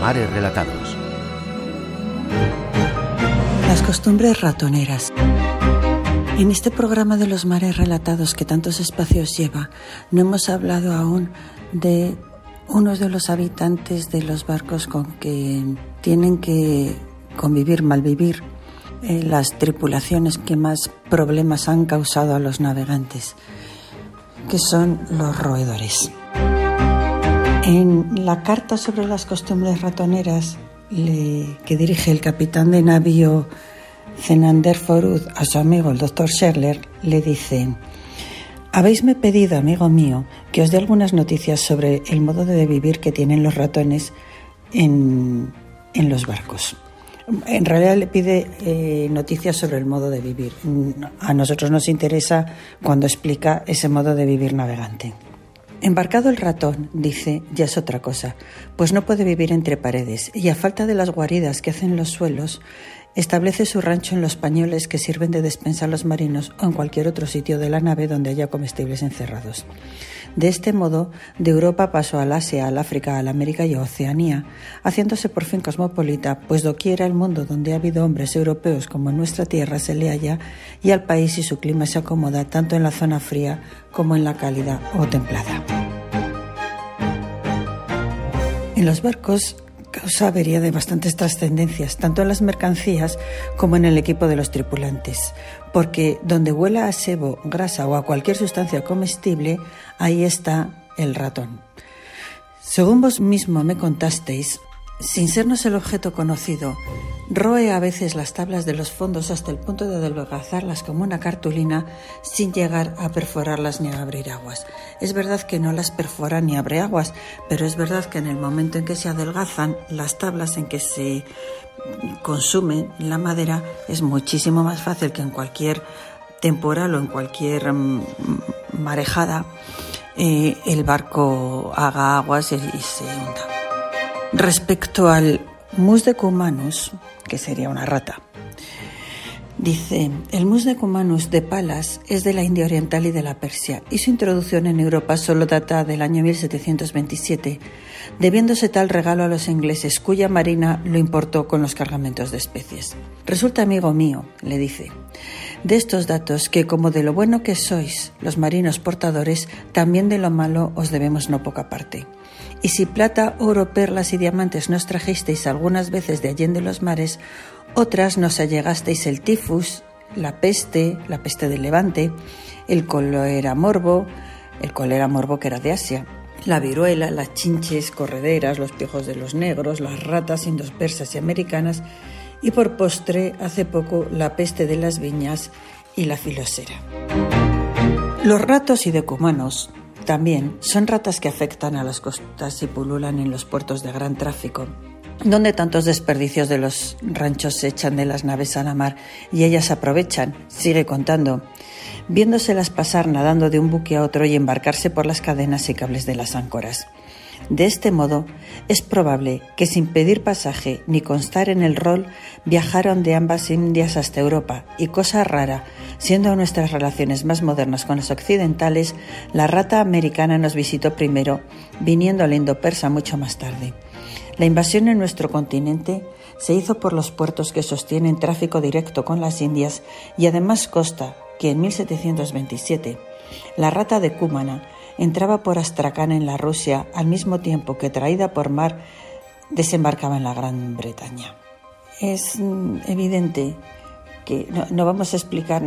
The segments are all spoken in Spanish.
Mares Relatados. Las costumbres ratoneras. En este programa de los mares relatados que tantos espacios lleva, no hemos hablado aún de unos de los habitantes de los barcos con que tienen que convivir, malvivir eh, las tripulaciones que más problemas han causado a los navegantes, que son los roedores. En la carta sobre las costumbres ratoneras que dirige el capitán de navío Zenander Forud a su amigo el doctor Scherler, le dice, Habéisme pedido, amigo mío, que os dé algunas noticias sobre el modo de vivir que tienen los ratones en, en los barcos. En realidad le pide eh, noticias sobre el modo de vivir. A nosotros nos interesa cuando explica ese modo de vivir navegante. Embarcado el ratón, dice, ya es otra cosa, pues no puede vivir entre paredes y a falta de las guaridas que hacen los suelos, establece su rancho en los pañoles que sirven de despensa a los marinos o en cualquier otro sitio de la nave donde haya comestibles encerrados. De este modo, de Europa pasó al Asia, al África, al América y a Oceanía, haciéndose por fin cosmopolita, pues doquiera el mundo donde ha habido hombres europeos como en nuestra tierra se le halla, y al país y su clima se acomoda tanto en la zona fría como en la cálida o templada. En los barcos causa avería de bastantes trascendencias, tanto en las mercancías como en el equipo de los tripulantes, porque donde huela a sebo, grasa o a cualquier sustancia comestible, ahí está el ratón. Según vos mismo me contasteis, sin sernos el objeto conocido, roe a veces las tablas de los fondos hasta el punto de adelgazarlas como una cartulina sin llegar a perforarlas ni a abrir aguas. Es verdad que no las perfora ni abre aguas, pero es verdad que en el momento en que se adelgazan, las tablas en que se consume la madera es muchísimo más fácil que en cualquier temporal o en cualquier mm, marejada eh, el barco haga aguas y se hunda. Respecto al mus de cumanus, que sería una rata, dice, el mus de cumanus de Palas es de la India Oriental y de la Persia, y su introducción en Europa solo data del año 1727, debiéndose tal regalo a los ingleses, cuya marina lo importó con los cargamentos de especies. Resulta amigo mío, le dice, de estos datos que como de lo bueno que sois, los marinos portadores, también de lo malo os debemos no poca parte. Y si plata, oro, perlas y diamantes nos trajisteis algunas veces de allende los mares, otras nos allegasteis el tifus, la peste, la peste del Levante, el colera morbo, el colera morbo que era de Asia, la viruela, las chinches correderas, los piojos de los negros, las ratas indospersas y americanas, y por postre, hace poco, la peste de las viñas y la filosera. Los ratos y decumanos también son ratas que afectan a las costas y pululan en los puertos de gran tráfico, donde tantos desperdicios de los ranchos se echan de las naves a la mar y ellas aprovechan, sigue contando, viéndoselas pasar nadando de un buque a otro y embarcarse por las cadenas y cables de las áncoras. De este modo, es probable que sin pedir pasaje ni constar en el rol viajaron de ambas Indias hasta Europa y cosa rara, siendo nuestras relaciones más modernas con los occidentales, la rata americana nos visitó primero, viniendo al indo-persa mucho más tarde. La invasión en nuestro continente se hizo por los puertos que sostienen tráfico directo con las Indias y además consta que en 1727 la rata de Cúmana entraba por Astrakhan en la Rusia al mismo tiempo que traída por mar desembarcaba en la Gran Bretaña. Es mm, evidente que no, vamos a explicar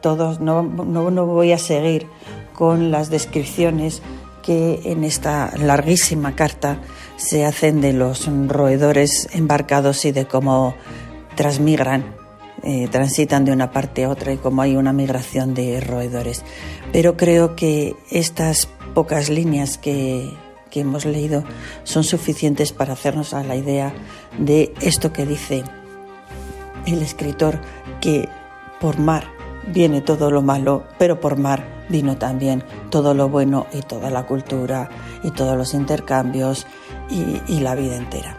todos, no, no voy a seguir con las descripciones que en esta larguísima carta se hacen de los roedores embarcados y de cómo transmigran eh, transitan de una parte a otra y como hay una migración de roedores. Pero creo que estas pocas líneas que, que hemos leído son suficientes para hacernos a la idea de esto que dice el escritor, que por mar viene todo lo malo, pero por mar vino también todo lo bueno y toda la cultura y todos los intercambios y, la vida entera.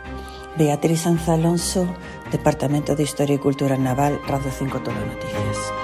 Beatriz Sanz Alonso, Departamento de Historia y Cultura Naval, Radio 5 Todo Noticias.